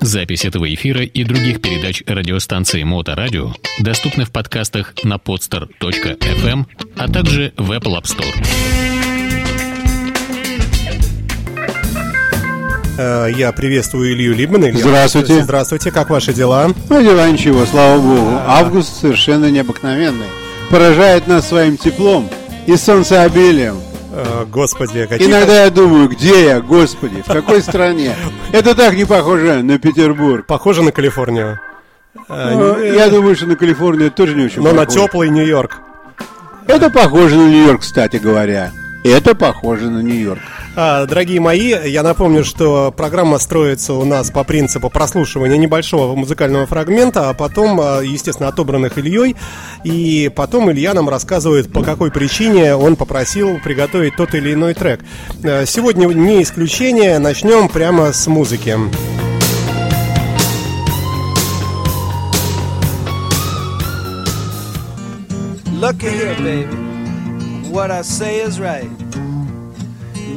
Запись этого эфира и других передач радиостанции Моторадио доступны в подкастах на podster.fm, а также в Apple App Store. Э, Я приветствую Илью Либмана. Илья, Здравствуйте. Здравствуйте, как ваши дела? Ну, дела ничего, слава богу. Август совершенно необыкновенный. Поражает нас своим теплом и солнцеобилием. Э, Господи, какие... Иногда я думаю, где я, господи, в какой стране? Это так не похоже на Петербург. Похоже на Калифорнию. Э, Ну, Я думаю, что на Калифорнию тоже не очень Но на теплый Нью-Йорк. Это похоже на Нью-Йорк, кстати говоря. Это похоже на Нью-Йорк. А, Дорогие мои, я напомню, что программа строится у нас по принципу прослушивания небольшого музыкального фрагмента, а потом, а, естественно, отобранных Ильей. И потом Илья нам рассказывает, по какой причине он попросил приготовить тот или иной трек. Э, Сегодня не исключение, начнем прямо с музыки. Look here, baby. What I say is right.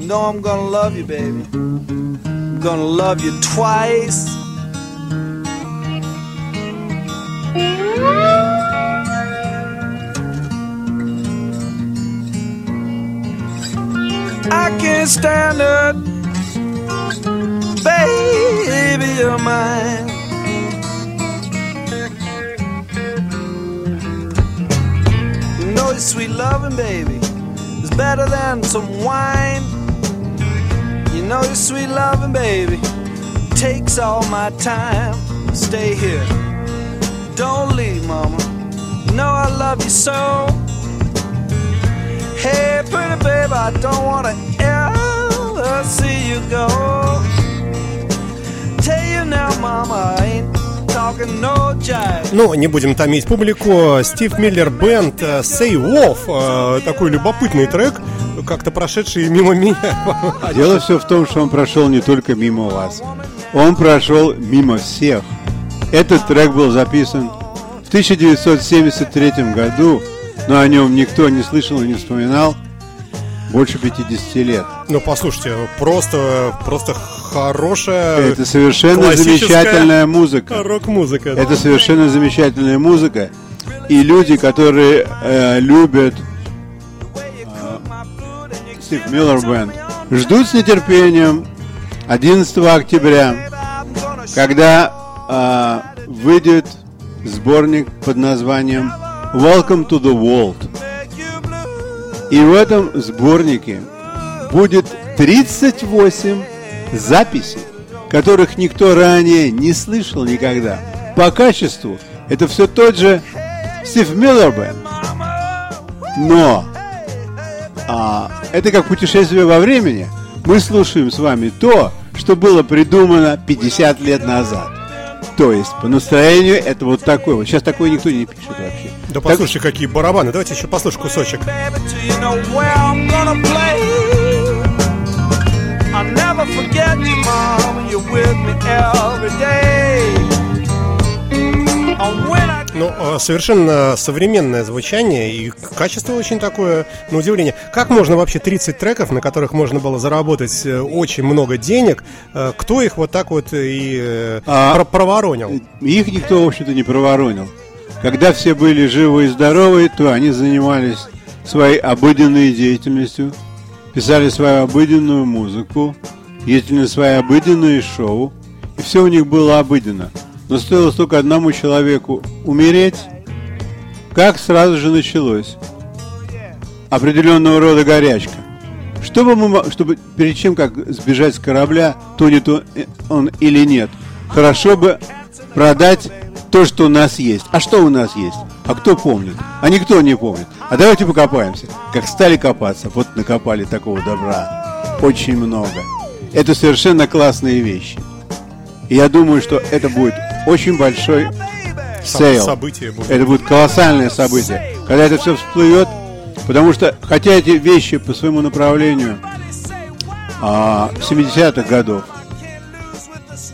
Know I'm gonna love you, baby. I'm gonna love you twice. I can't stand it. Baby, you're mine. You know your sweet loving, baby, is better than some wine. You know your sweet loving, baby, takes all my time. Stay here, don't leave, mama. You know I love you so. Hey, pretty baby, I don't wanna ever see you go. Tell you now, mama, I ain't. Ну, не будем томить публику. Стив Миллер Бенд э, Say Wolf. э, Такой любопытный трек, как-то прошедший мимо меня. Дело все в том, что он прошел не только мимо вас. Он прошел мимо всех. Этот трек был записан в 1973 году, но о нем никто не слышал и не вспоминал больше 50 лет. Ну, послушайте, просто, просто хорошая Это совершенно замечательная музыка. рок-музыка. Это совершенно замечательная музыка. И люди, которые э, любят Стив Миллер Бенд, ждут с нетерпением 11 октября, когда э, выйдет сборник под названием Welcome to the World. И в этом сборнике будет 38 записей, которых никто ранее не слышал никогда. По качеству это все тот же Стив Миллер Бенд. Но а, это как путешествие во времени. Мы слушаем с вами то, что было придумано 50 лет назад. То есть по настроению это вот такое. Вот сейчас такое никто не пишет вообще. Да послушай, какие барабаны. Давайте еще послушаем кусочек. I'll never forget you, mom. You're with me every day. Ну, э, совершенно современное звучание и качество очень такое, на удивление. Как можно вообще 30 треков, на которых можно было заработать э, очень много денег, э, кто их вот так вот и э, А- про- проворонил? Их никто, в общем-то, не проворонил. Когда все были живы и здоровы, то они занимались своей обыденной деятельностью, писали свою обыденную музыку, ездили на свои обыденные шоу, и все у них было обыденно. Но стоило только одному человеку умереть, как сразу же началось определенного рода горячка. Чтобы мы, чтобы перед чем как сбежать с корабля, тонет он, э, он или нет, хорошо бы продать то, что у нас есть. А что у нас есть? А кто помнит? А никто не помнит. А давайте покопаемся. Как стали копаться, вот накопали такого добра. Очень много. Это совершенно классные вещи. И я думаю, что это будет очень большой сейл. событие будет. Это будет колоссальное событие. Когда это все всплывет, потому что, хотя эти вещи по своему направлению а, 70-х годов,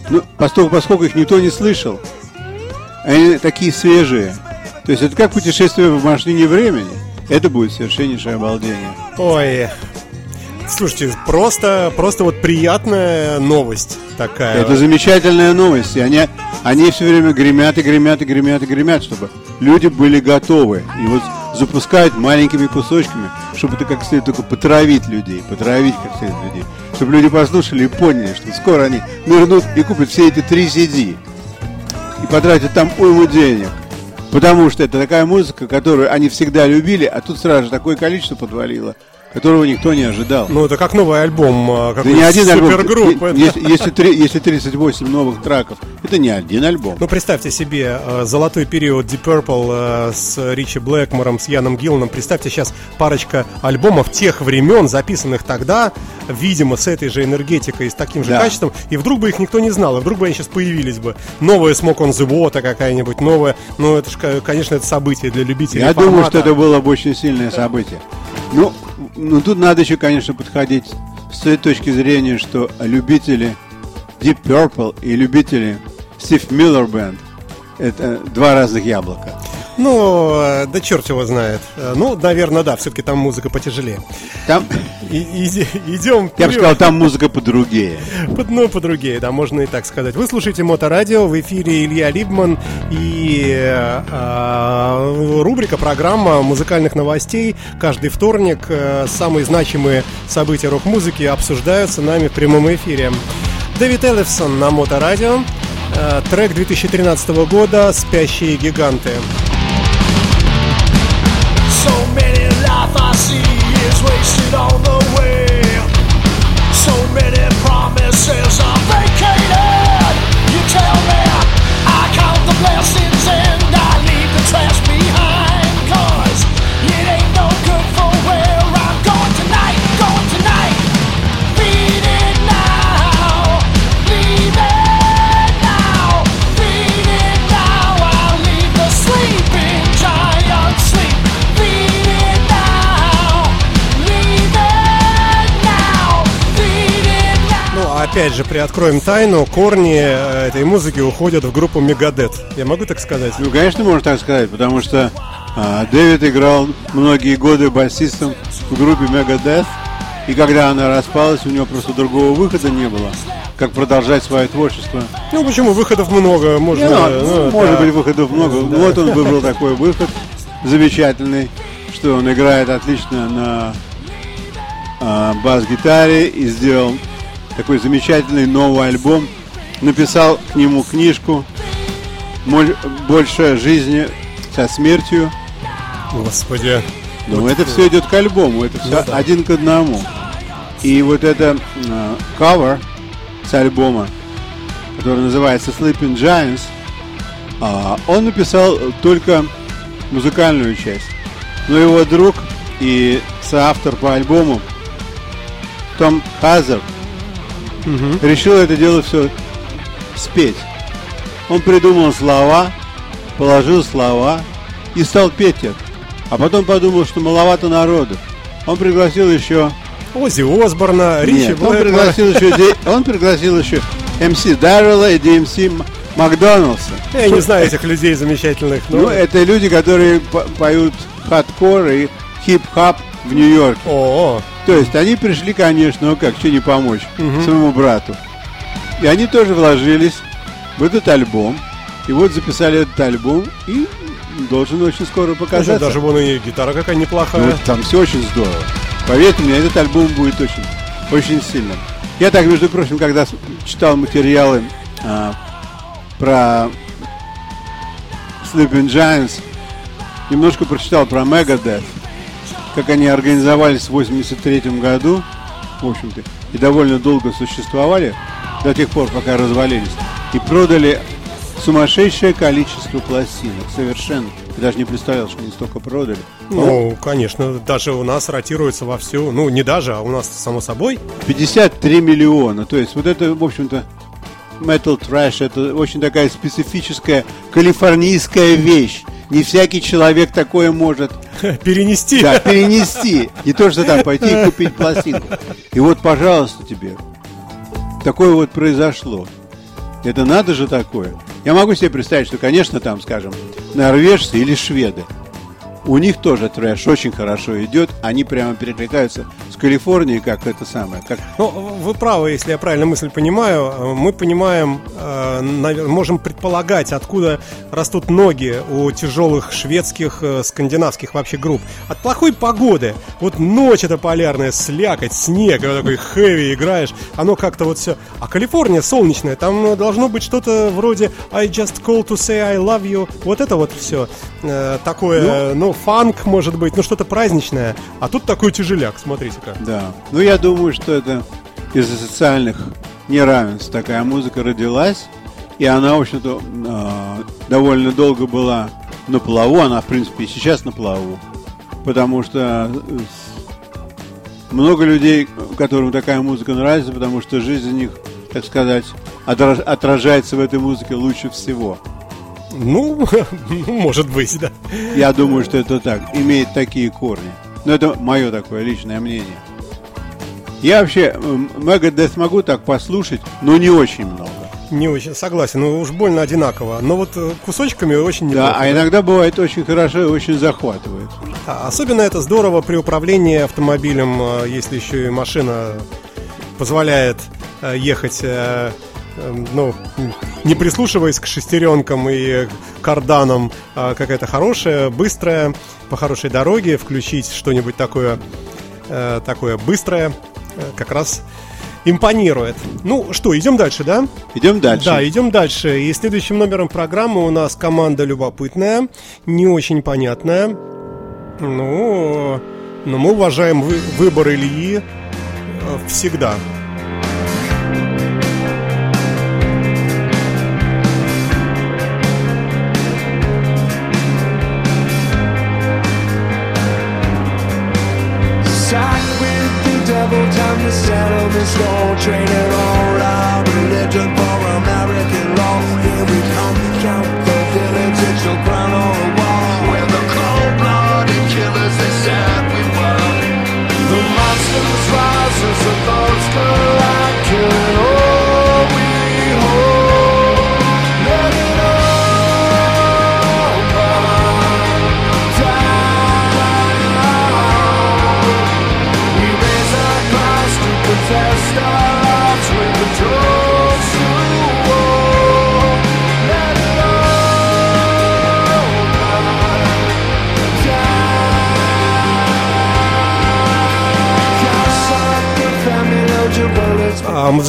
ну, поскольку, поскольку их никто не слышал, они такие свежие. То есть это как путешествие в машине времени. Это будет совершеннейшее обалдение. Ой, Слушайте, просто, просто вот приятная новость такая. Это замечательная новость. И они, они все время гремят и гремят и гремят и гремят, чтобы люди были готовы. И вот запускают маленькими кусочками, чтобы это как следует только потравить людей, потравить как следует людей. Чтобы люди послушали и поняли, что скоро они нырнут и купят все эти три CD. И потратят там уйму денег. Потому что это такая музыка, которую они всегда любили, а тут сразу же такое количество подвалило – которого никто не ожидал. Ну, это как новый альбом а, какой не один супергрупп. Альбом. Если, если, если 38 новых треков, это не один альбом. Ну, представьте себе э, золотой период Deep Purple э, с Ричи Блэкмором, с Яном Гилланом. Представьте сейчас парочка альбомов тех времен, записанных тогда, видимо, с этой же энергетикой и с таким же да. качеством, и вдруг бы их никто не знал, и вдруг бы они сейчас появились бы. Новая Smoke on the Water какая-нибудь, новая. Ну, это же, конечно, это событие для любителей Я формата. думаю, что это было бы очень сильное событие. Ну, ну, тут надо еще, конечно, подходить с той точки зрения, что любители Deep Purple и любители Steve Miller Band это два разных яблока. Ну, э, да черт его знает. Э, ну, наверное, да, все-таки там музыка потяжелее. Там... И, и, идем Я бы сказал, там музыка подругее. Под, ну, подругее, да, можно и так сказать. Вы слушаете Моторадио, в эфире Илья Либман и э, рубрика, программа музыкальных новостей. Каждый вторник э, самые значимые события рок-музыки обсуждаются нами в прямом эфире. Дэвид Эллифсон на Моторадио. Э, трек 2013 года «Спящие гиганты». So many life I see is wasted on the way. So many promises are vacated. You tell me I count the blessings опять же, приоткроем тайну, корни э, этой музыки уходят в группу Мегадет. Я могу так сказать? Ну, конечно, можно так сказать, потому что а, Дэвид играл многие годы басистом в группе Megadeth, и когда она распалась, у него просто другого выхода не было, как продолжать свое творчество. Ну, почему? Выходов много, можно... Не, ну, ну, может да. быть, выходов много. Да. Вот он выбрал такой выход замечательный, что он играет отлично на а, бас-гитаре и сделал такой замечательный новый альбом. Написал к нему книжку «Больше жизни со смертью». Господи. Ну, вот это все идет к альбому, это все да, один к одному. И вот это э, cover с альбома, который называется Sleeping Giants, э, он написал только музыкальную часть. Но его друг и соавтор по альбому Том Хазер угу. решил это дело все спеть. Он придумал слова, положил слова и стал петь это. А потом подумал, что маловато народу. Он пригласил еще... Ози Осборна, Ричи Нет, он пригласил еще, он пригласил еще MC Даррелла и DMC Макдоналдса. Я не знаю этих людей замечательных. Но... Ну, это люди, которые поют хардкор и хип-хоп в Нью-Йорке. О, То есть они пришли, конечно, ну как, что не помочь угу. своему брату. И они тоже вложились в этот альбом. И вот записали этот альбом и должен очень скоро показаться. Слушай, даже вон и гитара какая неплохая. Ну, там все очень здорово. Поверьте мне, этот альбом будет очень, очень сильным. Я так, между прочим, когда читал материалы а, про Sleeping Giants, немножко прочитал про Megadeth, как они организовались в 83 году, в общем-то, и довольно долго существовали, до тех пор, пока развалились, и продали сумасшедшее количество пластинок, совершенно. Я даже не представлял, что они столько продали. Ну, конечно, даже у нас ротируется во всю, ну, не даже, а у нас, само собой. 53 миллиона, то есть вот это, в общем-то, Metal Trash, это очень такая специфическая калифорнийская вещь. Не всякий человек такое может перенести. Да, перенести. Не то, что там пойти и купить пластинку. И вот, пожалуйста, тебе. Такое вот произошло. Это надо же такое. Я могу себе представить, что, конечно, там, скажем, норвежцы или шведы. У них тоже трэш очень хорошо идет. Они прямо перекликаются с Калифорнией, как это самое. Как... Ну, вы правы, если я правильно мысль понимаю. Мы понимаем, э, можем предполагать, откуда растут ноги у тяжелых шведских, э, скандинавских вообще групп. От плохой погоды. Вот ночь это полярная, слякоть, снег, вот такой хэви играешь. Оно как-то вот все. А Калифорния солнечная, там э, должно быть что-то вроде I just call to say I love you. Вот это вот все такое, ну, фанк, может быть, ну что-то праздничное. А тут такой тяжеляк, смотрите-ка. Да. Ну, я думаю, что это из-за социальных неравенств такая музыка родилась. И она, в общем-то, э, довольно долго была на плаву. Она, в принципе, и сейчас на плаву. Потому что много людей, которым такая музыка нравится, потому что жизнь у них, так сказать, отраж- отражается в этой музыке лучше всего. Ну, может быть, да. Я думаю, что это так, имеет такие корни. Но это мое такое личное мнение. Я вообще Megadeth могу так послушать, но не очень много. Не очень, согласен, ну уж больно одинаково. Но вот э, кусочками очень неплохо. Да, а иногда бывает очень хорошо и очень захватывает. Да, особенно это здорово при управлении автомобилем, э, если еще и машина позволяет э, ехать ну, не прислушиваясь к шестеренкам и карданам, а какая-то хорошая, быстрая, по хорошей дороге, включить что-нибудь такое, такое быстрое, как раз импонирует. Ну что, идем дальше, да? Идем дальше. Да, идем дальше. И следующим номером программы у нас команда любопытная, не очень понятная. Ну, но мы уважаем вы, выбор Ильи всегда. Settlements don't train at all.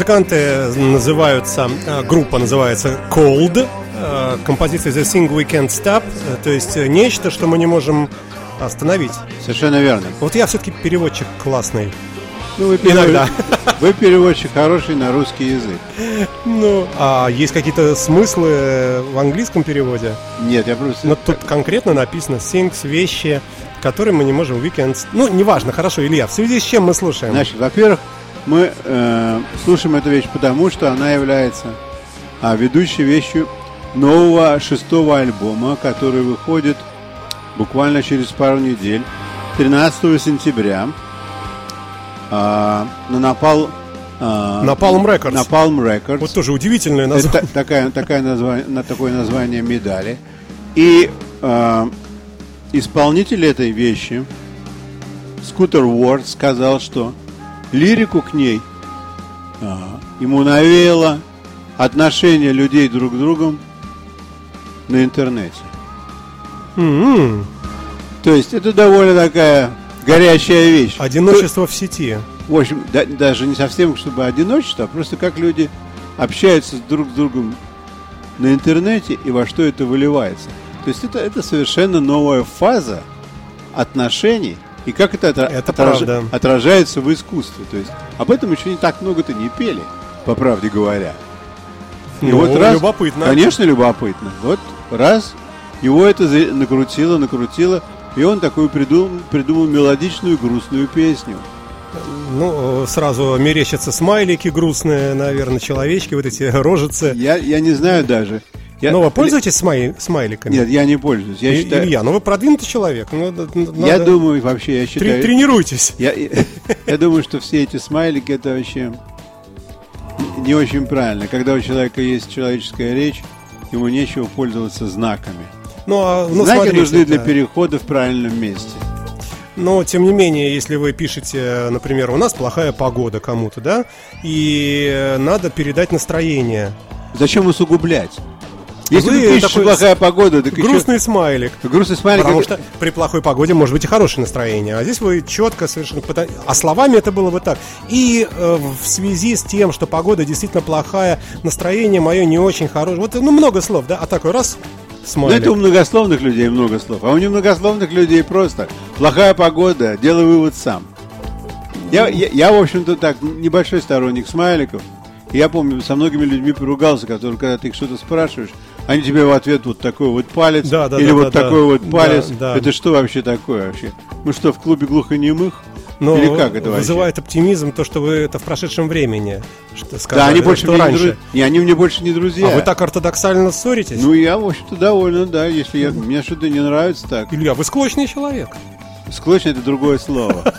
Музыканты называются, а, группа называется Cold, а, композиция The Thing We Can't Stop, э, то есть э, нечто, что мы не можем остановить. Совершенно верно. Вот я все-таки переводчик классный. Ну, вы Иногда. Вы переводчик хороший на русский язык. Ну, а есть какие-то смыслы э, в английском переводе? Нет, я просто... Но тут конкретно написано things, вещи, которые мы не можем weekends. Ну, неважно, хорошо, Илья, в связи с чем мы слушаем? Значит, во-первых, мы э, слушаем эту вещь потому, что она является а, ведущей вещью нового шестого альбома, который выходит буквально через пару недель, 13 сентября, а, на Напал... а, Napalm Records. Napalm Records. Вот тоже удивительное Это название. та- такая, такая название, на такое название медали. И э, исполнитель этой вещи, Скутер Уорд, сказал, что лирику к ней э, ему навеяло отношение людей друг к другу на интернете. М-м, То есть это довольно такая горячая вещь. Одиночество в сети. В общем, да- даже не совсем, чтобы одиночество, а просто как люди общаются друг с другом на интернете и во что это выливается. То есть это, это совершенно новая фаза отношений и как это, отра- Это отраж- правда. отражается в искусстве. То есть об этом еще не так много-то не пели, по правде говоря. И Ну, вот раз, любопытно. Конечно, любопытно. Вот раз его это накрутило, накрутило, и он такую придумал, придумал мелодичную грустную песню. Ну, сразу мерещатся смайлики грустные, наверное, человечки, вот эти рожицы. Я, я не знаю даже. Я, Ну, вы пользуетесь смай- смайликами? Нет, я не пользуюсь. Я, И- считаю, Илья, ну вы продвинутый человек. Ну, да- я надо- думаю, вообще, я считаю... Тренируйтесь. Я, я думаю, что все эти смайлики это вообще не очень правильно. Когда у человека есть человеческая речь, ему нечего пользоваться знаками. Ну, а, ну, Знаки смотрите, нужны для да. перехода в правильном месте. Но, тем не менее, если вы пишете, например, у нас плохая погода кому-то, да, и надо передать настроение. Зачем усугублять? Если Вы такой плохая погода, так Грустный смайлик. еще... Грустный смайлик. Потому что при плохой погоде может быть и хорошее настроение. А здесь вы четко совершенно... А словами это было бы так. И э, в связи с тем, что погода действительно плохая, настроение мое не очень хорошее. Вот, ну, много слов, да? А такой раз, Ну, смайлик. это у многословных людей много слов. А у немногословных людей просто плохая погода, делай вывод сам. Я, я, я, в общем-то, так, небольшой сторонник смайликов. Я помню, со многими людьми поругался, которые, когда ты их что-то спрашиваешь, они тебе в ответ вот такой вот палец, Да, да, или да, вот да, да. такой вот Да, палец. да. Это что вообще такое вообще? Мы что, в клубе глухонемых? Но или как это вообще? вызывает оптимизм то, что вы это в прошедшем времени. Что Да, сказали, они больше что мне не раньше. Не, они мне больше не друзья. А вы так ортодоксально ссоритесь? Ну, я, в общем-то, доволен, да, если я, мне что-то не нравится так. Илья, вы склочный человек. Склочный это другое слово.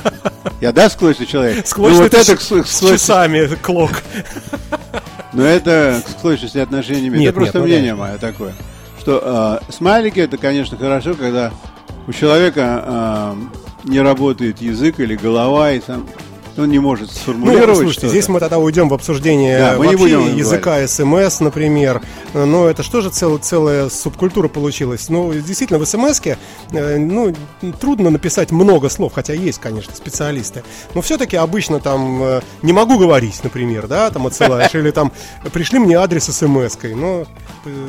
Я да склочный человек? Склочный ну, вот это это с- часами клок. Но это к склочности отношений имеет. Нет, это просто нет, ну мнение да. мое такое. Что э, смайлики это, конечно, хорошо, когда у человека э, не работает язык или голова, и сам он не может Ну, сформулировать слушайте, что-то. здесь мы тогда уйдем в обсуждение Да, вообще будем языка СМС, например. Но это что же цел- целая субкультура получилась? Ну, действительно, в СМС ну, трудно написать много слов, хотя есть, конечно, специалисты. Но все-таки обычно там э, не могу говорить, например, да, там отсылаешь, или там пришли мне адрес СМС-кой. Но э,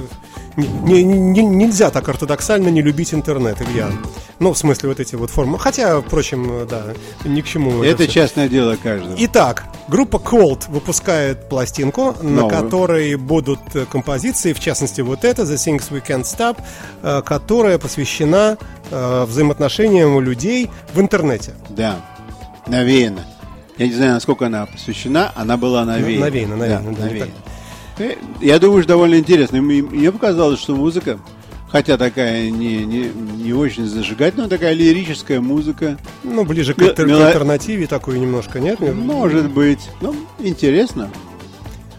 не- не- не- нельзя так ортодоксально не любить интернет, Илья. Ну, в смысле, вот эти вот формы. Хотя, впрочем, да, ни к чему. Это всё. частное дело каждого. Итак, группа Cold выпускает пластинку, на Новую. которой будут композиции, в частности вот эта, The Things We Can't Stop, э, которая посвящена э, взаимоотношениям людей в интернете. Да, навеяно. Я не знаю, насколько она посвящена, она была навеяна. навеяна, навеяна, да, Да, навеяна. Э, Я думаю, что довольно интересно. Мне показалось, что музыка, хотя такая не, не, не очень зажигательная, но такая лирическая музыка, Ну, ближе к, Мел- к альтернативе такой немножко, нет? может быть, ну, интересно.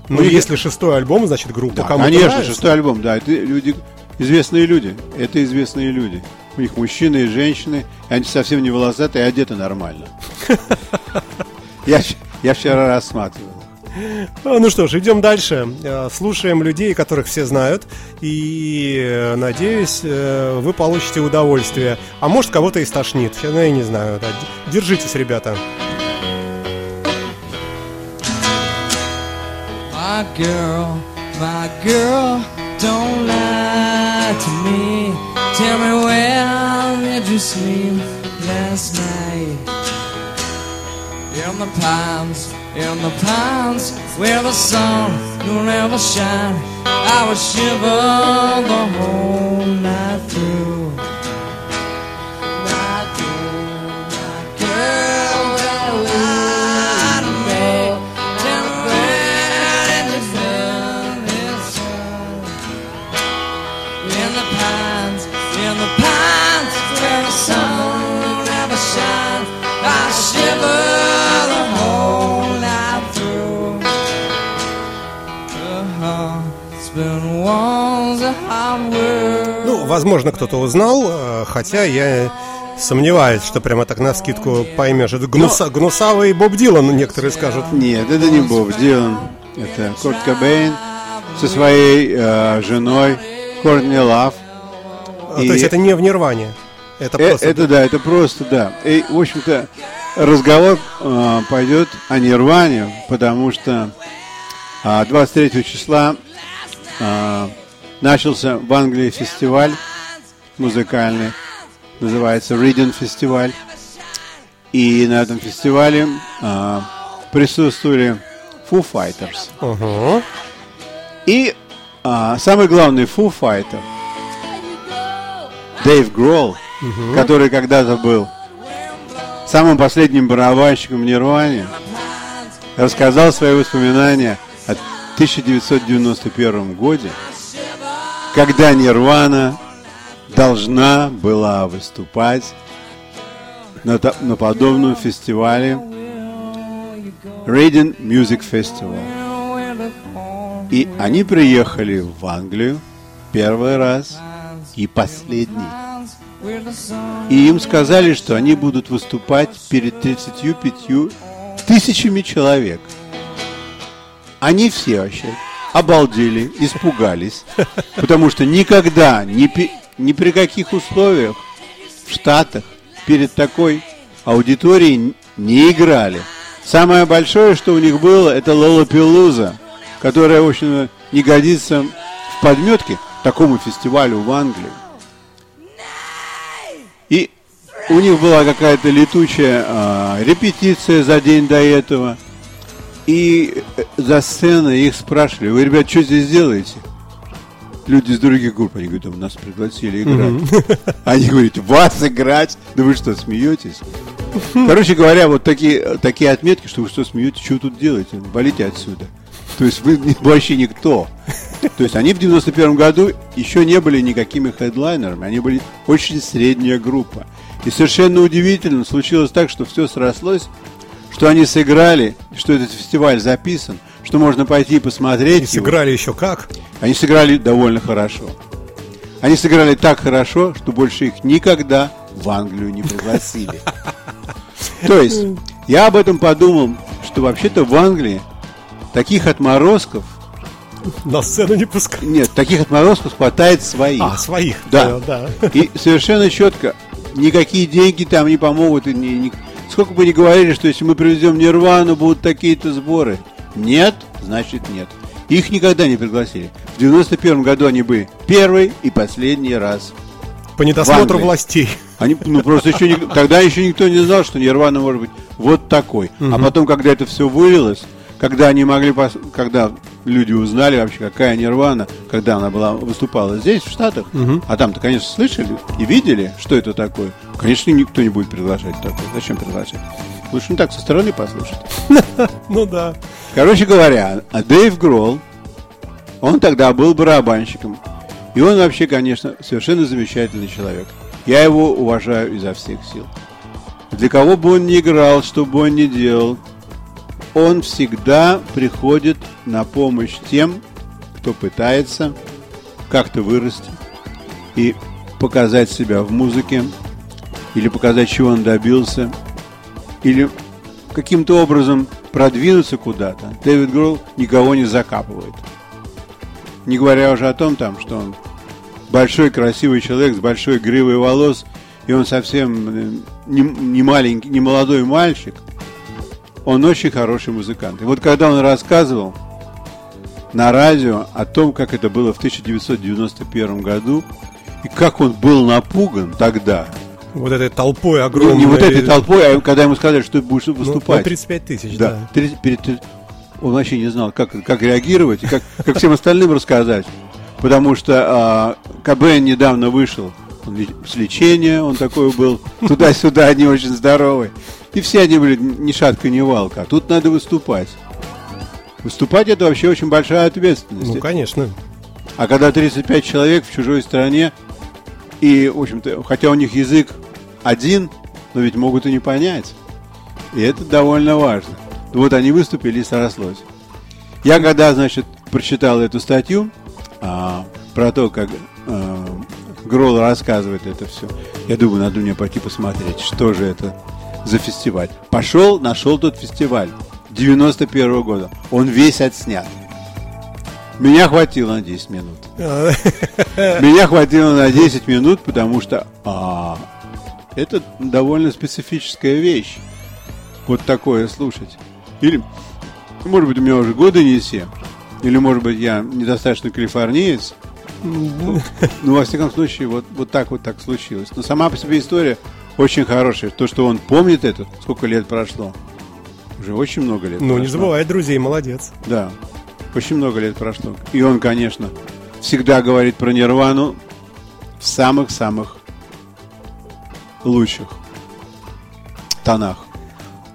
Ну, у них- если шестой альбом, значит, группа Да, кому-то конечно, нравится. шестой альбом, да, это люди, известные люди, это известные люди. У них мужчины и женщины, и они совсем не волосатые, и одеты нормально. Я, я вчера рассматривал. А, Ну что ж, идем дальше. Э, Слушаем людей, которых все знают. И, э, надеюсь, э, вы получите удовольствие. А может, кого-то и стошнит. Ну, я не знаю. да. Держитесь, ребята. My girl, my girl, don't lie to me. Tell me where did you sleep last night? In the pines, in the pines, where the sun will never shine. I would shiver the whole night through. Возможно, кто-то узнал, э, хотя я сомневаюсь, что прямо так на скидку поймешь. Это гнуса- гнусавый Боб Дилан, некоторые скажут. Нет, это не Боб Дилан, это Курт Кобейн со своей э, женой Кортни Лав. А, И- То есть это не в Нирване. Это Э, просто... Это да, это просто да. И, в общем-то, разговор э, пойдет о Нирване, потому что а, 23 числа а, начался в Англии фестиваль музыкальный, называется Reading фестиваль. И на этом фестивале а, присутствовали Foo Fighters. Ага. И а, самый главный Foo Fighter Дэйв Гролл, который когда-то был самым последним барабанщиком в Нирване, рассказал свои воспоминания о 1991 годе, когда Нирвана должна была выступать на, на подобном фестивале Reading Music Festival. И они приехали в Англию первый раз и последний. И им сказали, что они будут выступать перед 35 тысячами человек. Они все вообще обалдели, испугались, потому что никогда, ни, ни при каких условиях в Штатах перед такой аудиторией не играли. Самое большое, что у них было, это Лола Пелуза, которая, в общем, не годится в подметке такому фестивалю в Англии. И у них была какая-то летучая а, репетиция за день до этого. И за сценой их спрашивали, вы, ребят, что здесь делаете? Люди из других групп, они говорят, «Да нас пригласили играть. Они говорят, вас играть? Да вы что, смеетесь? Короче говоря, вот такие, такие отметки, что вы что, смеетесь, что вы тут делаете? Валите отсюда. То есть вы вообще никто. То есть они в 91 году еще не были никакими хедлайнерами, они были очень средняя группа. И совершенно удивительно случилось так, что все срослось, что они сыграли, что этот фестиваль записан, что можно пойти и посмотреть. И его. сыграли еще как? Они сыграли довольно хорошо. Они сыграли так хорошо, что больше их никогда в Англию не пригласили. То есть, я об этом подумал, что вообще-то в Англии таких отморозков, На сцену не пускали. нет, таких отморозков хватает своих. А, своих. Да. да. И совершенно четко, никакие деньги там не помогут. И ни- ни- Сколько бы ни говорили, что если мы привезем Нирвану, будут такие-то сборы. Нет, значит нет. Их никогда не пригласили. В 91 году они были первый и последний раз. По недосмотру властей. Они, ну, просто еще не- тогда еще никто не знал, что Нирвана может быть вот такой. А потом, когда это все вылилось, когда они могли, когда люди узнали вообще, какая Нирвана, когда она была выступала здесь, в Штатах, а там-то, конечно, слышали и видели, что это такое. Конечно, никто не будет приглашать такое. Зачем приглашать? Лучше не так со стороны послушать. Ну да. Короче говоря, а Дэйв Гролл, он тогда был барабанщиком. И он вообще, конечно, совершенно замечательный человек. Я его уважаю изо всех сил. Для кого бы он ни играл, что бы он ни делал, он всегда приходит на помощь тем, кто пытается как-то вырасти и показать себя в музыке, или показать, чего он добился, или каким-то образом продвинуться куда-то, Дэвид Гролл никого не закапывает. Не говоря уже о том, там, что он большой красивый человек с большой гривой волос, и он совсем э, не, не маленький, не молодой мальчик, он очень хороший музыкант. И вот когда он рассказывал на радио о том, как это было в 1991 году, и как он был напуган тогда, Вот этой толпой не, огромной. не вот этой толпой, а когда ему сказали, что ты будешь Ну, выступать. ну, 35 тысяч, Да. да. Тридцать- перед- тридцать- он вообще не знал, как, как реагировать и как, как всем остальным рассказать. Потому что а, КБН недавно вышел он с лечения, он такой был, туда-сюда, они очень здоровые. И все они были ни шатка, ни валка. А тут надо выступать. Выступать это вообще очень большая ответственность. Ну, конечно. А когда 35 человек в чужой стране, и, в общем-то, хотя у них язык один, но ведь могут и не понять. И это довольно важно. Вот они выступили и срослось. Я когда, значит, прочитал эту статью а, про то, как а, Гролл рассказывает это все, я думаю, надо мне пойти посмотреть, что же это за фестиваль. Пошел, нашел тот фестиваль 91 года. Он весь отснят. Меня хватило на 10 минут. Меня хватило на 10 минут, потому что а, это довольно специфическая вещь. Вот такое слушать. Или, может быть, у меня уже годы не все. Или, может быть, я недостаточно калифорниец. Ну, во всяком случае, вот, вот так вот так случилось. Но сама по себе история очень хорошая. То, что он помнит это, сколько лет прошло. Уже очень много лет Ну, не прошло. забывай друзей, молодец. Да, очень много лет прошло. И он, конечно, всегда говорит про Нирвану в самых-самых лучших тонах.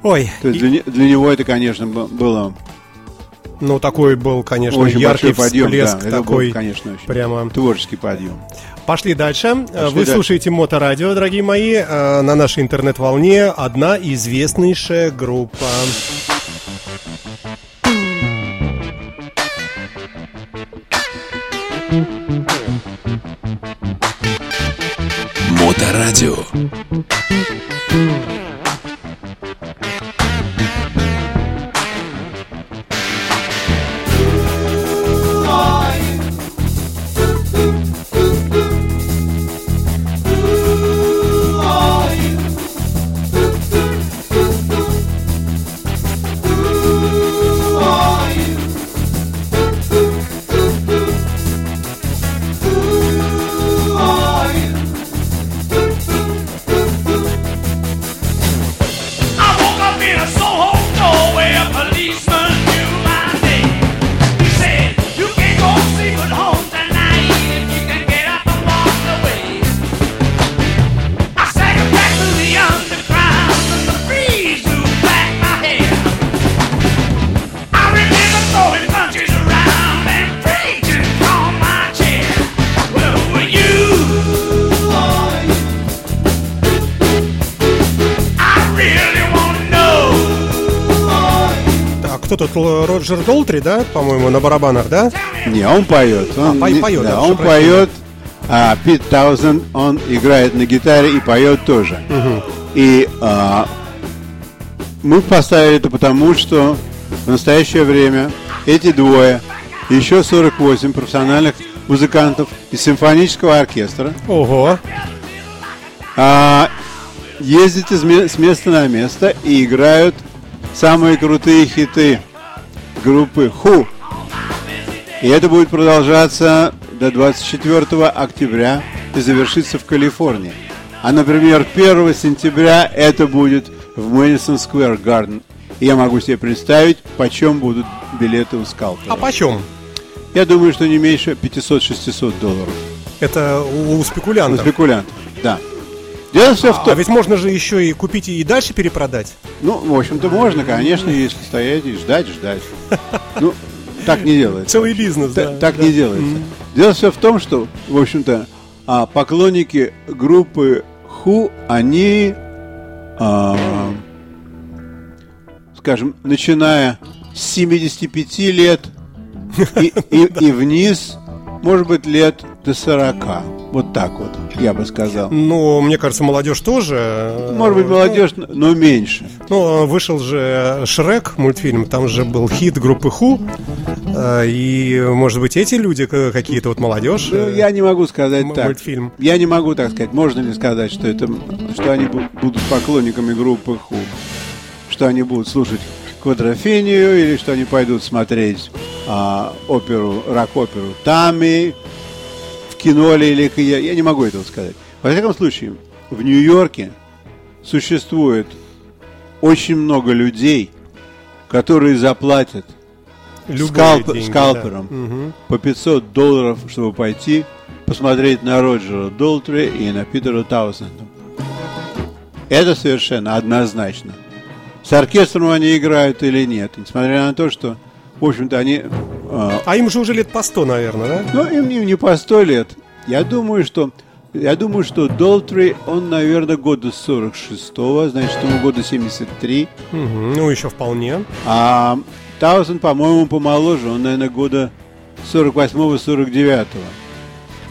Ой, То есть и- для, не- для него это, конечно, было ну такой был, конечно, очень яркий подъем. всплеск Да, такой. был, конечно, очень прямо. творческий подъем. Пошли дальше. Вы дальше. слушаете Моторадио, дорогие мои, э, на нашей интернет-волне одна известнейшая группа. Роджер Долтри, да, по-моему, на барабанах, да? Не, он поет. Он, по- не- поет, да, он поет. А Пит Таузен, он играет на гитаре и поет тоже. И а, мы поставили это потому, что в настоящее время эти двое, еще 48 профессиональных музыкантов из симфонического оркестра Ого. а, ездят из с места на место и играют самые крутые хиты группы Who. И это будет продолжаться до 24 октября и завершится в Калифорнии. А, например, 1 сентября это будет в Мэдисон Garden. И я могу себе представить, почем будут билеты у скалпера. А почем? Я думаю, что не меньше 500-600 долларов. Это у у спекулянтов. спекулянтов, да. Дело все в А том, ведь можно же еще и купить и дальше перепродать. Ну, в общем-то, можно, конечно, если стоять и ждать, ждать. Ну, так не делается. Целый бизнес, да. так да. не делается. Дело все в том, что, в общем-то, а, поклонники группы Ху, они, а, скажем, начиная с 75 лет и, и- и вниз, может быть, лет до 40. Вот так вот, я бы сказал. Ну, мне кажется, молодежь тоже. Может быть, молодежь, но меньше. Ну, вышел же Шрек мультфильм, там же был хит группы Ху. э, И, может быть, эти люди какие-то вот молодежь. Ну, э, я не могу сказать так. мультфильм. Я не могу так сказать. Можно ли сказать, что это, что они бу- будут поклонниками группы Ху? Что они будут слушать квадрофению или что они пойдут смотреть а, оперу, рок-оперу Тами кино ли или я, я не могу этого сказать. Во всяком случае, в Нью-Йорке существует очень много людей, которые заплатят любые скалп- деньги, скалпером да. Мгм. по 500 долларов, чтобы пойти посмотреть на Роджера Долтри и на Питера Таусенда. Это совершенно однозначно. С оркестром они играют или нет, несмотря на то, что, в общем-то, они... А им же уже лет по 100, наверное, да? ну, им не, не по сто лет. Я думаю, что... Я думаю, что Долтри, он, наверное, года 46-го, значит, ему года 73. Мгм, Ну, еще вполне. А Таузен, по-моему, помоложе, он, наверное, года 48-49.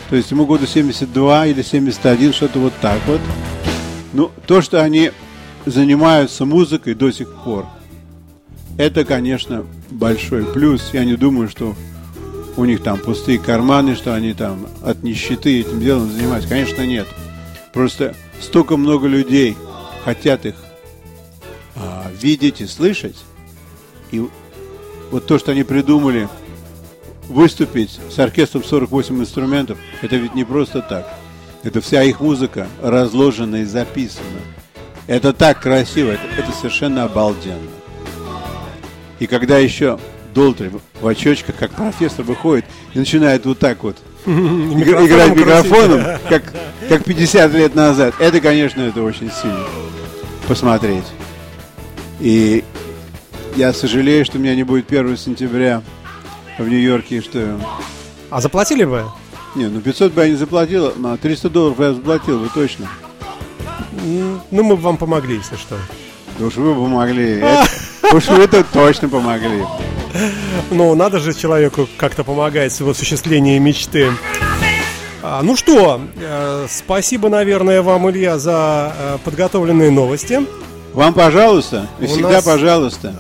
То есть ему года 72 или 71, что-то вот так вот. Ну, то, что они занимаются музыкой до сих пор, это, конечно, большой плюс. Я не думаю, что у них там пустые карманы, что они там от нищеты этим делом занимаются. Конечно, нет. Просто столько много людей хотят их а, видеть и слышать. И вот то, что они придумали выступить с оркестром 48 инструментов, это ведь не просто так. Это вся их музыка разложена и записана. Это так красиво, это, это совершенно обалденно. И когда еще Долтри в очочках, как профессор, выходит и начинает вот так вот игра- играть микрофоном, как, как 50 лет назад, это, конечно, это очень сильно посмотреть. И я сожалею, что у меня не будет 1 сентября в Нью-Йорке, что... А заплатили бы? Не, ну 500 бы я не заплатил, но 300 долларов я заплатил бы точно. Ну, мы бы вам помогли, если что. Да уж вы помогли. Уж вы это точно помогли. Ну, надо же человеку как-то помогать в осуществлении мечты. А, ну что, э, спасибо, наверное, вам, Илья, за э, подготовленные новости. Вам, пожалуйста, и У всегда нас- пожалуйста.